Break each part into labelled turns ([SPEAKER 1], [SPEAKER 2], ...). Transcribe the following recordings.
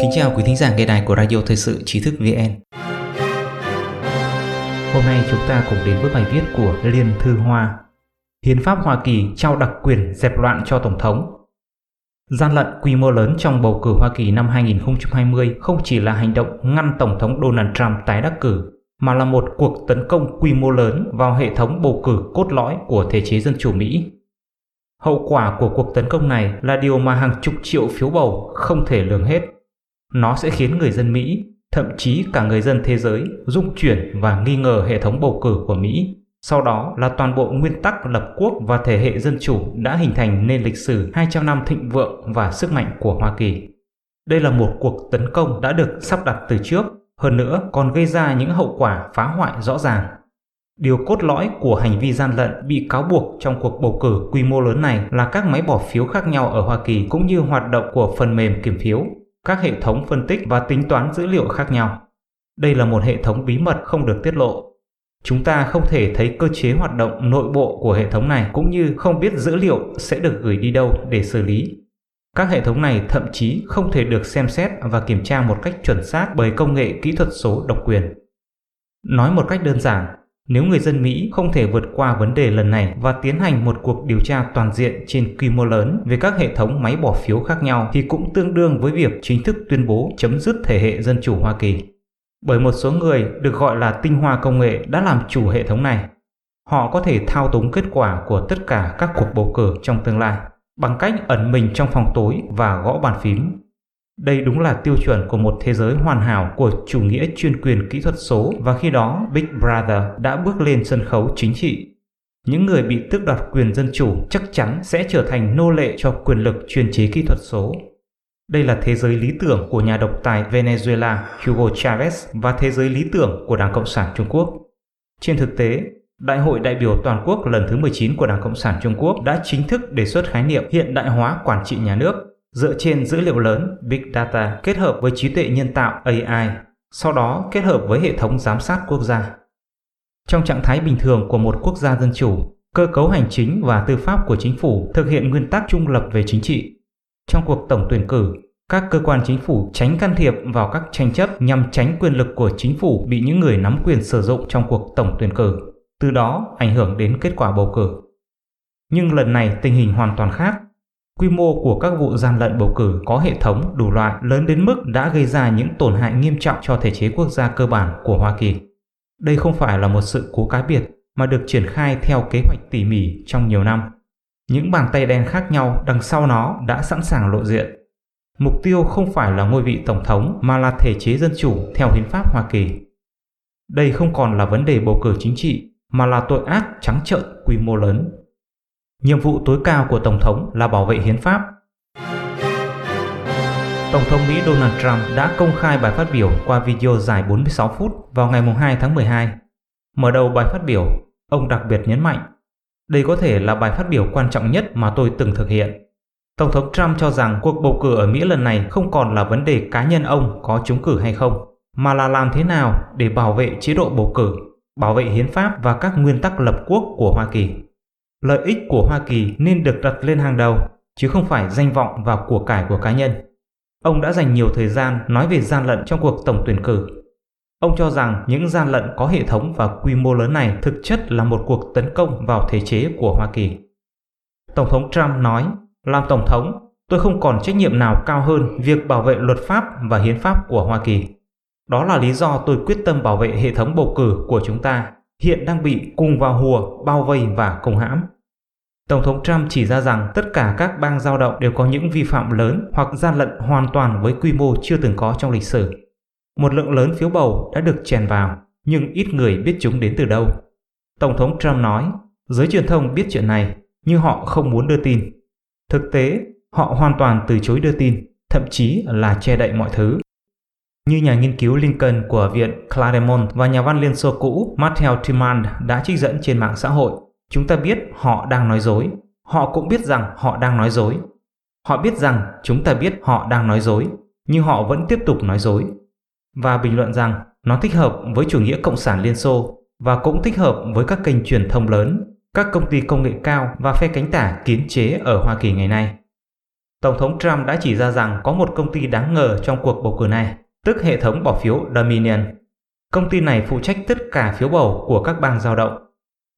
[SPEAKER 1] Kính chào quý thính giả nghe đài của Radio Thời sự Trí thức VN. Hôm nay chúng ta cùng đến với bài viết của Liên Thư Hoa. Hiến pháp Hoa Kỳ trao đặc quyền dẹp loạn cho Tổng thống. Gian lận quy mô lớn trong bầu cử Hoa Kỳ năm 2020 không chỉ là hành động ngăn Tổng thống Donald Trump tái đắc cử, mà là một cuộc tấn công quy mô lớn vào hệ thống bầu cử cốt lõi của thể chế dân chủ Mỹ. Hậu quả của cuộc tấn công này là điều mà hàng chục triệu phiếu bầu không thể lường hết. Nó sẽ khiến người dân Mỹ, thậm chí cả người dân thế giới, dung chuyển và nghi ngờ hệ thống bầu cử của Mỹ. Sau đó là toàn bộ nguyên tắc lập quốc và thể hệ dân chủ đã hình thành nên lịch sử 200 năm thịnh vượng và sức mạnh của Hoa Kỳ. Đây là một cuộc tấn công đã được sắp đặt từ trước, hơn nữa còn gây ra những hậu quả phá hoại rõ ràng. Điều cốt lõi của hành vi gian lận bị cáo buộc trong cuộc bầu cử quy mô lớn này là các máy bỏ phiếu khác nhau ở Hoa Kỳ cũng như hoạt động của phần mềm kiểm phiếu, các hệ thống phân tích và tính toán dữ liệu khác nhau. Đây là một hệ thống bí mật không được tiết lộ. Chúng ta không thể thấy cơ chế hoạt động nội bộ của hệ thống này cũng như không biết dữ liệu sẽ được gửi đi đâu để xử lý. Các hệ thống này thậm chí không thể được xem xét và kiểm tra một cách chuẩn xác bởi công nghệ kỹ thuật số độc quyền. Nói một cách đơn giản, nếu người dân Mỹ không thể vượt qua vấn đề lần này và tiến hành một cuộc điều tra toàn diện trên quy mô lớn về các hệ thống máy bỏ phiếu khác nhau thì cũng tương đương với việc chính thức tuyên bố chấm dứt thể hệ dân chủ Hoa Kỳ. Bởi một số người được gọi là tinh hoa công nghệ đã làm chủ hệ thống này. Họ có thể thao túng kết quả của tất cả các cuộc bầu cử trong tương lai bằng cách ẩn mình trong phòng tối và gõ bàn phím đây đúng là tiêu chuẩn của một thế giới hoàn hảo của chủ nghĩa chuyên quyền kỹ thuật số và khi đó Big Brother đã bước lên sân khấu chính trị. Những người bị tước đoạt quyền dân chủ chắc chắn sẽ trở thành nô lệ cho quyền lực chuyên chế kỹ thuật số. Đây là thế giới lý tưởng của nhà độc tài Venezuela Hugo Chavez và thế giới lý tưởng của Đảng Cộng sản Trung Quốc. Trên thực tế, Đại hội đại biểu toàn quốc lần thứ 19 của Đảng Cộng sản Trung Quốc đã chính thức đề xuất khái niệm hiện đại hóa quản trị nhà nước dựa trên dữ liệu lớn Big Data kết hợp với trí tuệ nhân tạo AI, sau đó kết hợp với hệ thống giám sát quốc gia. Trong trạng thái bình thường của một quốc gia dân chủ, cơ cấu hành chính và tư pháp của chính phủ thực hiện nguyên tắc trung lập về chính trị. Trong cuộc tổng tuyển cử, các cơ quan chính phủ tránh can thiệp vào các tranh chấp nhằm tránh quyền lực của chính phủ bị những người nắm quyền sử dụng trong cuộc tổng tuyển cử, từ đó ảnh hưởng đến kết quả bầu cử. Nhưng lần này tình hình hoàn toàn khác Quy mô của các vụ gian lận bầu cử có hệ thống, đủ loại, lớn đến mức đã gây ra những tổn hại nghiêm trọng cho thể chế quốc gia cơ bản của Hoa Kỳ. Đây không phải là một sự cố cá biệt, mà được triển khai theo kế hoạch tỉ mỉ trong nhiều năm. Những bàn tay đen khác nhau đằng sau nó đã sẵn sàng lộ diện. Mục tiêu không phải là ngôi vị tổng thống, mà là thể chế dân chủ theo hiến pháp Hoa Kỳ. Đây không còn là vấn đề bầu cử chính trị, mà là tội ác trắng trợn quy mô lớn Nhiệm vụ tối cao của Tổng thống là bảo vệ hiến pháp. Tổng thống Mỹ Donald Trump đã công khai bài phát biểu qua video dài 46 phút vào ngày 2 tháng 12. Mở đầu bài phát biểu, ông đặc biệt nhấn mạnh, đây có thể là bài phát biểu quan trọng nhất mà tôi từng thực hiện. Tổng thống Trump cho rằng cuộc bầu cử ở Mỹ lần này không còn là vấn đề cá nhân ông có trúng cử hay không, mà là làm thế nào để bảo vệ chế độ bầu cử, bảo vệ hiến pháp và các nguyên tắc lập quốc của Hoa Kỳ. Lợi ích của Hoa Kỳ nên được đặt lên hàng đầu, chứ không phải danh vọng và của cải của cá nhân. Ông đã dành nhiều thời gian nói về gian lận trong cuộc tổng tuyển cử. Ông cho rằng những gian lận có hệ thống và quy mô lớn này thực chất là một cuộc tấn công vào thể chế của Hoa Kỳ. Tổng thống Trump nói, làm tổng thống, tôi không còn trách nhiệm nào cao hơn việc bảo vệ luật pháp và hiến pháp của Hoa Kỳ. Đó là lý do tôi quyết tâm bảo vệ hệ thống bầu cử của chúng ta hiện đang bị cùng vào hùa, bao vây và công hãm. Tổng thống Trump chỉ ra rằng tất cả các bang giao động đều có những vi phạm lớn hoặc gian lận hoàn toàn với quy mô chưa từng có trong lịch sử. Một lượng lớn phiếu bầu đã được chèn vào, nhưng ít người biết chúng đến từ đâu. Tổng thống Trump nói, giới truyền thông biết chuyện này, nhưng họ không muốn đưa tin. Thực tế, họ hoàn toàn từ chối đưa tin, thậm chí là che đậy mọi thứ. Như nhà nghiên cứu Lincoln của Viện Claremont và nhà văn Liên Xô cũ Matthew Tillman đã trích dẫn trên mạng xã hội, chúng ta biết họ đang nói dối. Họ cũng biết rằng họ đang nói dối. Họ biết rằng chúng ta biết họ đang nói dối, nhưng họ vẫn tiếp tục nói dối. Và bình luận rằng nó thích hợp với chủ nghĩa cộng sản Liên Xô và cũng thích hợp với các kênh truyền thông lớn, các công ty công nghệ cao và phe cánh tả kiến chế ở Hoa Kỳ ngày nay. Tổng thống Trump đã chỉ ra rằng có một công ty đáng ngờ trong cuộc bầu cử này, tức hệ thống bỏ phiếu Dominion. Công ty này phụ trách tất cả phiếu bầu của các bang giao động.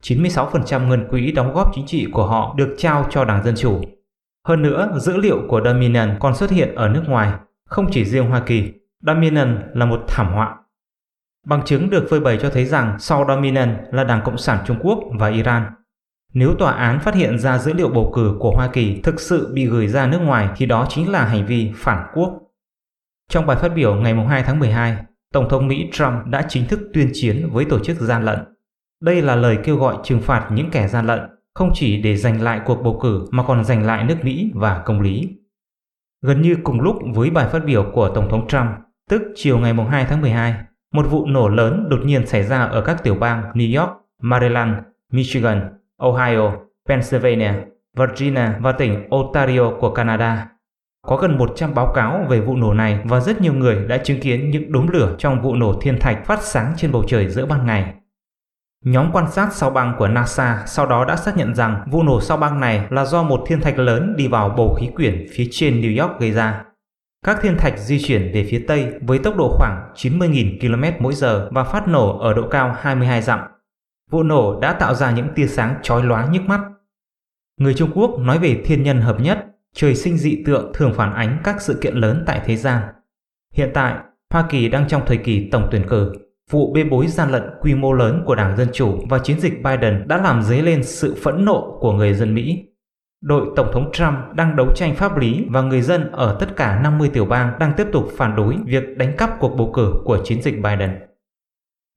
[SPEAKER 1] 96% ngân quỹ đóng góp chính trị của họ được trao cho Đảng Dân Chủ. Hơn nữa, dữ liệu của Dominion còn xuất hiện ở nước ngoài, không chỉ riêng Hoa Kỳ. Dominion là một thảm họa. Bằng chứng được phơi bày cho thấy rằng sau Dominion là Đảng Cộng sản Trung Quốc và Iran. Nếu tòa án phát hiện ra dữ liệu bầu cử của Hoa Kỳ thực sự bị gửi ra nước ngoài thì đó chính là hành vi phản quốc. Trong bài phát biểu ngày 2 tháng 12, Tổng thống Mỹ Trump đã chính thức tuyên chiến với tổ chức gian lận. Đây là lời kêu gọi trừng phạt những kẻ gian lận, không chỉ để giành lại cuộc bầu cử mà còn giành lại nước Mỹ và công lý. Gần như cùng lúc với bài phát biểu của Tổng thống Trump, tức chiều ngày 2 tháng 12, một vụ nổ lớn đột nhiên xảy ra ở các tiểu bang New York, Maryland, Michigan, Ohio, Pennsylvania, Virginia và tỉnh Ontario của Canada. Có gần 100 báo cáo về vụ nổ này và rất nhiều người đã chứng kiến những đốm lửa trong vụ nổ thiên thạch phát sáng trên bầu trời giữa ban ngày. Nhóm quan sát sao băng của NASA sau đó đã xác nhận rằng vụ nổ sao băng này là do một thiên thạch lớn đi vào bầu khí quyển phía trên New York gây ra. Các thiên thạch di chuyển về phía tây với tốc độ khoảng 90.000 km mỗi giờ và phát nổ ở độ cao 22 dặm. Vụ nổ đã tạo ra những tia sáng chói lóa nhức mắt. Người Trung Quốc nói về thiên nhân hợp nhất, trời sinh dị tượng thường phản ánh các sự kiện lớn tại thế gian. Hiện tại, Hoa Kỳ đang trong thời kỳ tổng tuyển cử. Vụ bê bối gian lận quy mô lớn của Đảng Dân Chủ và chiến dịch Biden đã làm dấy lên sự phẫn nộ của người dân Mỹ. Đội Tổng thống Trump đang đấu tranh pháp lý và người dân ở tất cả 50 tiểu bang đang tiếp tục phản đối việc đánh cắp cuộc bầu cử của chiến dịch Biden.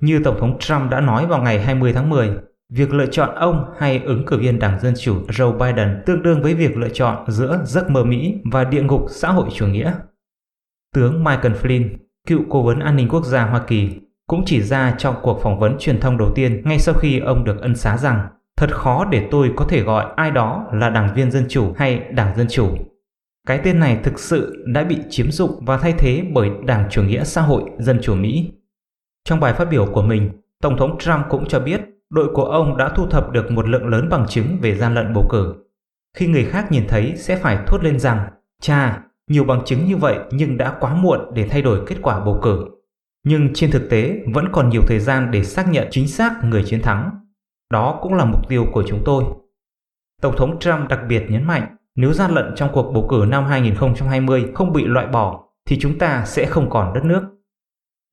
[SPEAKER 1] Như Tổng thống Trump đã nói vào ngày 20 tháng 10, việc lựa chọn ông hay ứng cử viên Đảng Dân Chủ Joe Biden tương đương với việc lựa chọn giữa giấc mơ Mỹ và địa ngục xã hội chủ nghĩa. Tướng Michael Flynn, cựu cố vấn an ninh quốc gia Hoa Kỳ, cũng chỉ ra trong cuộc phỏng vấn truyền thông đầu tiên ngay sau khi ông được ân xá rằng thật khó để tôi có thể gọi ai đó là đảng viên Dân Chủ hay Đảng Dân Chủ. Cái tên này thực sự đã bị chiếm dụng và thay thế bởi Đảng Chủ nghĩa xã hội Dân Chủ Mỹ trong bài phát biểu của mình, Tổng thống Trump cũng cho biết đội của ông đã thu thập được một lượng lớn bằng chứng về gian lận bầu cử. Khi người khác nhìn thấy sẽ phải thốt lên rằng, cha, nhiều bằng chứng như vậy nhưng đã quá muộn để thay đổi kết quả bầu cử. Nhưng trên thực tế vẫn còn nhiều thời gian để xác nhận chính xác người chiến thắng. Đó cũng là mục tiêu của chúng tôi. Tổng thống Trump đặc biệt nhấn mạnh, nếu gian lận trong cuộc bầu cử năm 2020 không bị loại bỏ thì chúng ta sẽ không còn đất nước.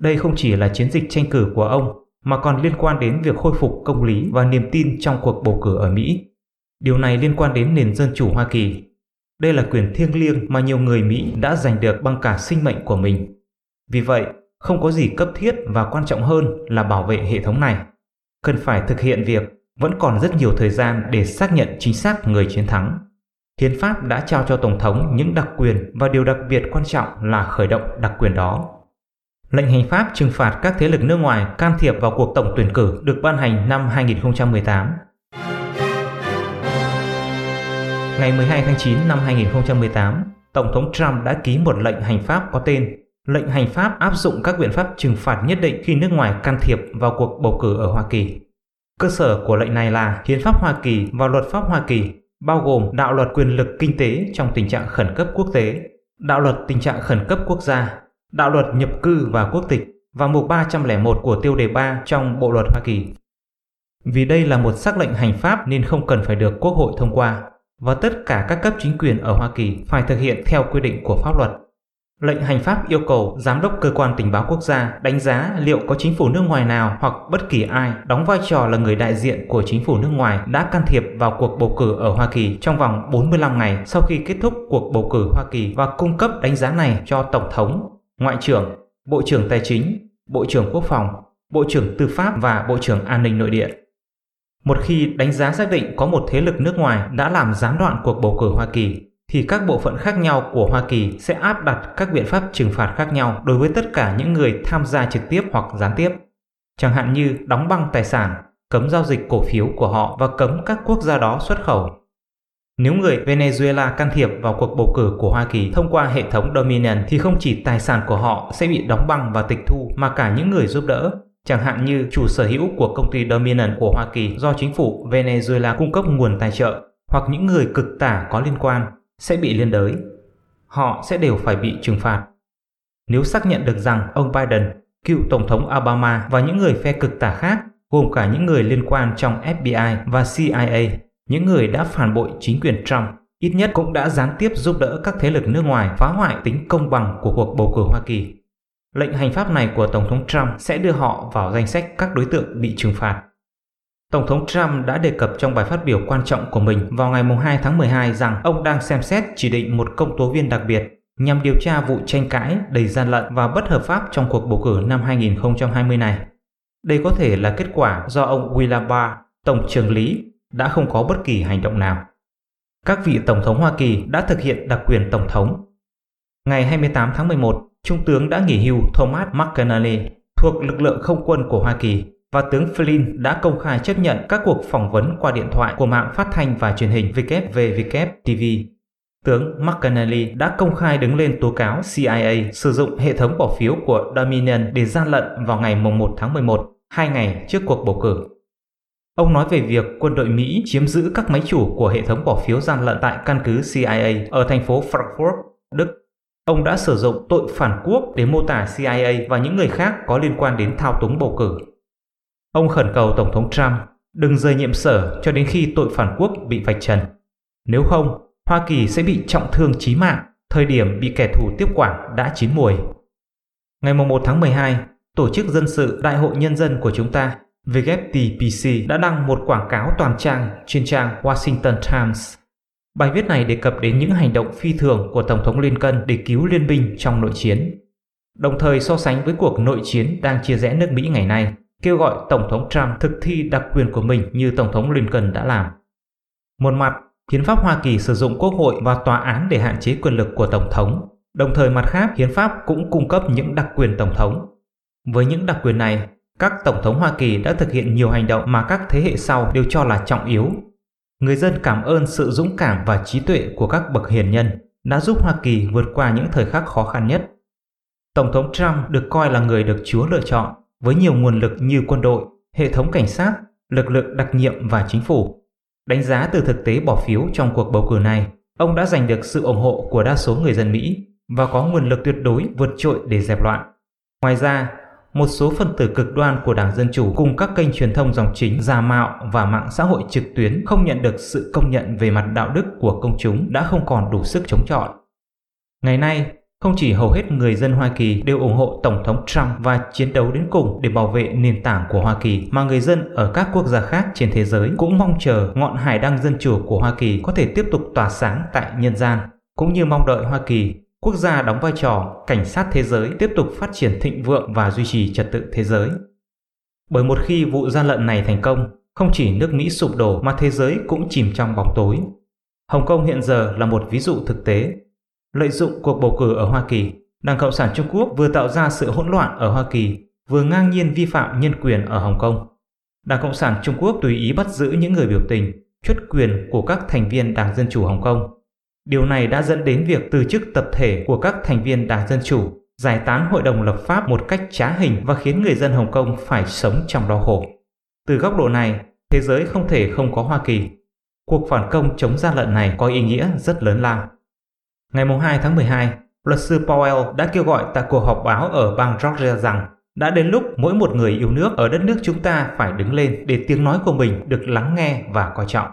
[SPEAKER 1] Đây không chỉ là chiến dịch tranh cử của ông, mà còn liên quan đến việc khôi phục công lý và niềm tin trong cuộc bầu cử ở Mỹ. Điều này liên quan đến nền dân chủ Hoa Kỳ. Đây là quyền thiêng liêng mà nhiều người Mỹ đã giành được bằng cả sinh mệnh của mình. Vì vậy, không có gì cấp thiết và quan trọng hơn là bảo vệ hệ thống này. Cần phải thực hiện việc vẫn còn rất nhiều thời gian để xác nhận chính xác người chiến thắng. Hiến pháp đã trao cho Tổng thống những đặc quyền và điều đặc biệt quan trọng là khởi động đặc quyền đó Lệnh hành pháp trừng phạt các thế lực nước ngoài can thiệp vào cuộc tổng tuyển cử được ban hành năm 2018. Ngày 12 tháng 9 năm 2018, Tổng thống Trump đã ký một lệnh hành pháp có tên Lệnh hành pháp áp dụng các biện pháp trừng phạt nhất định khi nước ngoài can thiệp vào cuộc bầu cử ở Hoa Kỳ. Cơ sở của lệnh này là Hiến pháp Hoa Kỳ và Luật pháp Hoa Kỳ, bao gồm đạo luật quyền lực kinh tế trong tình trạng khẩn cấp quốc tế, đạo luật tình trạng khẩn cấp quốc gia đạo luật nhập cư và quốc tịch và mục 301 của tiêu đề 3 trong Bộ luật Hoa Kỳ. Vì đây là một sắc lệnh hành pháp nên không cần phải được Quốc hội thông qua và tất cả các cấp chính quyền ở Hoa Kỳ phải thực hiện theo quy định của pháp luật. Lệnh hành pháp yêu cầu giám đốc cơ quan tình báo quốc gia đánh giá liệu có chính phủ nước ngoài nào hoặc bất kỳ ai đóng vai trò là người đại diện của chính phủ nước ngoài đã can thiệp vào cuộc bầu cử ở Hoa Kỳ trong vòng 45 ngày sau khi kết thúc cuộc bầu cử Hoa Kỳ và cung cấp đánh giá này cho Tổng thống Ngoại trưởng, Bộ trưởng Tài chính, Bộ trưởng Quốc phòng, Bộ trưởng Tư pháp và Bộ trưởng An ninh Nội địa. Một khi đánh giá xác định có một thế lực nước ngoài đã làm gián đoạn cuộc bầu cử Hoa Kỳ, thì các bộ phận khác nhau của Hoa Kỳ sẽ áp đặt các biện pháp trừng phạt khác nhau đối với tất cả những người tham gia trực tiếp hoặc gián tiếp. Chẳng hạn như đóng băng tài sản, cấm giao dịch cổ phiếu của họ và cấm các quốc gia đó xuất khẩu. Nếu người Venezuela can thiệp vào cuộc bầu cử của Hoa Kỳ thông qua hệ thống Dominion thì không chỉ tài sản của họ sẽ bị đóng băng và tịch thu mà cả những người giúp đỡ, chẳng hạn như chủ sở hữu của công ty Dominion của Hoa Kỳ do chính phủ Venezuela cung cấp nguồn tài trợ hoặc những người cực tả có liên quan sẽ bị liên đới. họ sẽ đều phải bị trừng phạt. Nếu xác nhận được rằng ông Biden, cựu Tổng thống Obama và những người phe cực tả khác, gồm cả những người liên quan trong FBI và CIA, những người đã phản bội chính quyền Trump, ít nhất cũng đã gián tiếp giúp đỡ các thế lực nước ngoài phá hoại tính công bằng của cuộc bầu cử Hoa Kỳ. Lệnh hành pháp này của Tổng thống Trump sẽ đưa họ vào danh sách các đối tượng bị trừng phạt. Tổng thống Trump đã đề cập trong bài phát biểu quan trọng của mình vào ngày 2 tháng 12 rằng ông đang xem xét chỉ định một công tố viên đặc biệt nhằm điều tra vụ tranh cãi đầy gian lận và bất hợp pháp trong cuộc bầu cử năm 2020 này. Đây có thể là kết quả do ông William Barr, Tổng trưởng lý, đã không có bất kỳ hành động nào. Các vị Tổng thống Hoa Kỳ đã thực hiện đặc quyền Tổng thống. Ngày 28 tháng 11, Trung tướng đã nghỉ hưu Thomas McConnell thuộc lực lượng không quân của Hoa Kỳ và tướng Flynn đã công khai chấp nhận các cuộc phỏng vấn qua điện thoại của mạng phát thanh và truyền hình WWW TV. Tướng McAnally đã công khai đứng lên tố cáo CIA sử dụng hệ thống bỏ phiếu của Dominion để gian lận vào ngày 1 tháng 11, hai ngày trước cuộc bầu cử. Ông nói về việc quân đội Mỹ chiếm giữ các máy chủ của hệ thống bỏ phiếu gian lận tại căn cứ CIA ở thành phố Frankfurt, Đức. Ông đã sử dụng tội phản quốc để mô tả CIA và những người khác có liên quan đến thao túng bầu cử. Ông khẩn cầu Tổng thống Trump đừng rời nhiệm sở cho đến khi tội phản quốc bị vạch trần. Nếu không, Hoa Kỳ sẽ bị trọng thương chí mạng, thời điểm bị kẻ thù tiếp quản đã chín mùi Ngày 1 tháng 12, Tổ chức Dân sự Đại hội Nhân dân của chúng ta, WTPC đã đăng một quảng cáo toàn trang trên trang Washington Times. Bài viết này đề cập đến những hành động phi thường của Tổng thống Lincoln để cứu liên binh trong nội chiến, đồng thời so sánh với cuộc nội chiến đang chia rẽ nước Mỹ ngày nay kêu gọi Tổng thống Trump thực thi đặc quyền của mình như Tổng thống Lincoln đã làm. Một mặt, hiến pháp Hoa Kỳ sử dụng quốc hội và tòa án để hạn chế quyền lực của Tổng thống, đồng thời mặt khác hiến pháp cũng cung cấp những đặc quyền Tổng thống. Với những đặc quyền này, các Tổng thống Hoa Kỳ đã thực hiện nhiều hành động mà các thế hệ sau đều cho là trọng yếu. Người dân cảm ơn sự dũng cảm và trí tuệ của các bậc hiền nhân đã giúp Hoa Kỳ vượt qua những thời khắc khó khăn nhất. Tổng thống Trump được coi là người được Chúa lựa chọn với nhiều nguồn lực như quân đội, hệ thống cảnh sát, lực lượng đặc nhiệm và chính phủ. Đánh giá từ thực tế bỏ phiếu trong cuộc bầu cử này, ông đã giành được sự ủng hộ của đa số người dân Mỹ và có nguồn lực tuyệt đối vượt trội để dẹp loạn. Ngoài ra, một số phần tử cực đoan của Đảng Dân Chủ cùng các kênh truyền thông dòng chính giả mạo và mạng xã hội trực tuyến không nhận được sự công nhận về mặt đạo đức của công chúng đã không còn đủ sức chống chọi. Ngày nay, không chỉ hầu hết người dân Hoa Kỳ đều ủng hộ Tổng thống Trump và chiến đấu đến cùng để bảo vệ nền tảng của Hoa Kỳ, mà người dân ở các quốc gia khác trên thế giới cũng mong chờ ngọn hải đăng dân chủ của Hoa Kỳ có thể tiếp tục tỏa sáng tại nhân gian, cũng như mong đợi Hoa Kỳ, quốc gia đóng vai trò cảnh sát thế giới tiếp tục phát triển thịnh vượng và duy trì trật tự thế giới. Bởi một khi vụ gian lận này thành công, không chỉ nước Mỹ sụp đổ mà thế giới cũng chìm trong bóng tối. Hồng Kông hiện giờ là một ví dụ thực tế Lợi dụng cuộc bầu cử ở Hoa Kỳ, Đảng Cộng sản Trung Quốc vừa tạo ra sự hỗn loạn ở Hoa Kỳ, vừa ngang nhiên vi phạm nhân quyền ở Hồng Kông. Đảng Cộng sản Trung Quốc tùy ý bắt giữ những người biểu tình, truất quyền của các thành viên Đảng Dân Chủ Hồng Kông. Điều này đã dẫn đến việc từ chức tập thể của các thành viên Đảng Dân Chủ, giải tán hội đồng lập pháp một cách trá hình và khiến người dân Hồng Kông phải sống trong đau khổ. Từ góc độ này, thế giới không thể không có Hoa Kỳ. Cuộc phản công chống gian lận này có ý nghĩa rất lớn lao. Ngày 2 tháng 12, luật sư Powell đã kêu gọi tại cuộc họp báo ở bang Georgia rằng đã đến lúc mỗi một người yêu nước ở đất nước chúng ta phải đứng lên để tiếng nói của mình được lắng nghe và coi trọng.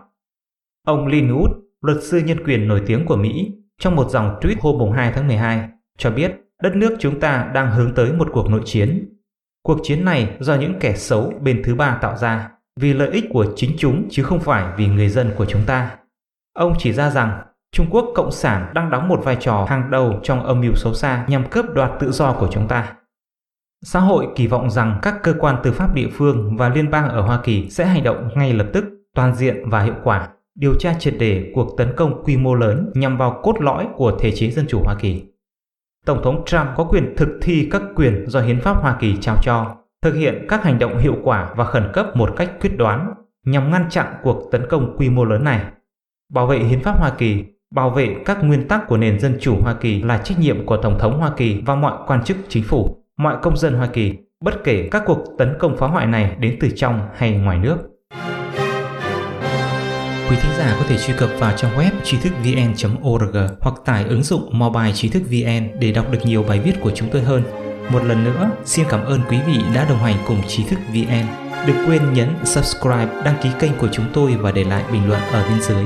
[SPEAKER 1] Ông Lin Wood, luật sư nhân quyền nổi tiếng của Mỹ, trong một dòng tweet hôm 2 tháng 12, cho biết đất nước chúng ta đang hướng tới một cuộc nội chiến. Cuộc chiến này do những kẻ xấu bên thứ ba tạo ra, vì lợi ích của chính chúng chứ không phải vì người dân của chúng ta. Ông chỉ ra rằng Trung Quốc Cộng sản đang đóng một vai trò hàng đầu trong âm mưu xấu xa nhằm cướp đoạt tự do của chúng ta. Xã hội kỳ vọng rằng các cơ quan tư pháp địa phương và liên bang ở Hoa Kỳ sẽ hành động ngay lập tức, toàn diện và hiệu quả, điều tra triệt để cuộc tấn công quy mô lớn nhằm vào cốt lõi của thể chế dân chủ Hoa Kỳ. Tổng thống Trump có quyền thực thi các quyền do hiến pháp Hoa Kỳ trao cho, thực hiện các hành động hiệu quả và khẩn cấp một cách quyết đoán nhằm ngăn chặn cuộc tấn công quy mô lớn này. Bảo vệ hiến pháp Hoa Kỳ Bảo vệ các nguyên tắc của nền dân chủ Hoa Kỳ là trách nhiệm của Tổng thống Hoa Kỳ và mọi quan chức chính phủ, mọi công dân Hoa Kỳ, bất kể các cuộc tấn công phá hoại này đến từ trong hay ngoài nước. Quý thính giả có thể truy cập vào trang web trí thức vn.org hoặc tải ứng dụng mobile trí thức vn để đọc được nhiều bài viết của chúng tôi hơn. Một lần nữa, xin cảm ơn quý vị đã đồng hành cùng trí thức VN. Đừng quên nhấn subscribe, đăng ký kênh của chúng tôi và để lại bình luận ở bên dưới.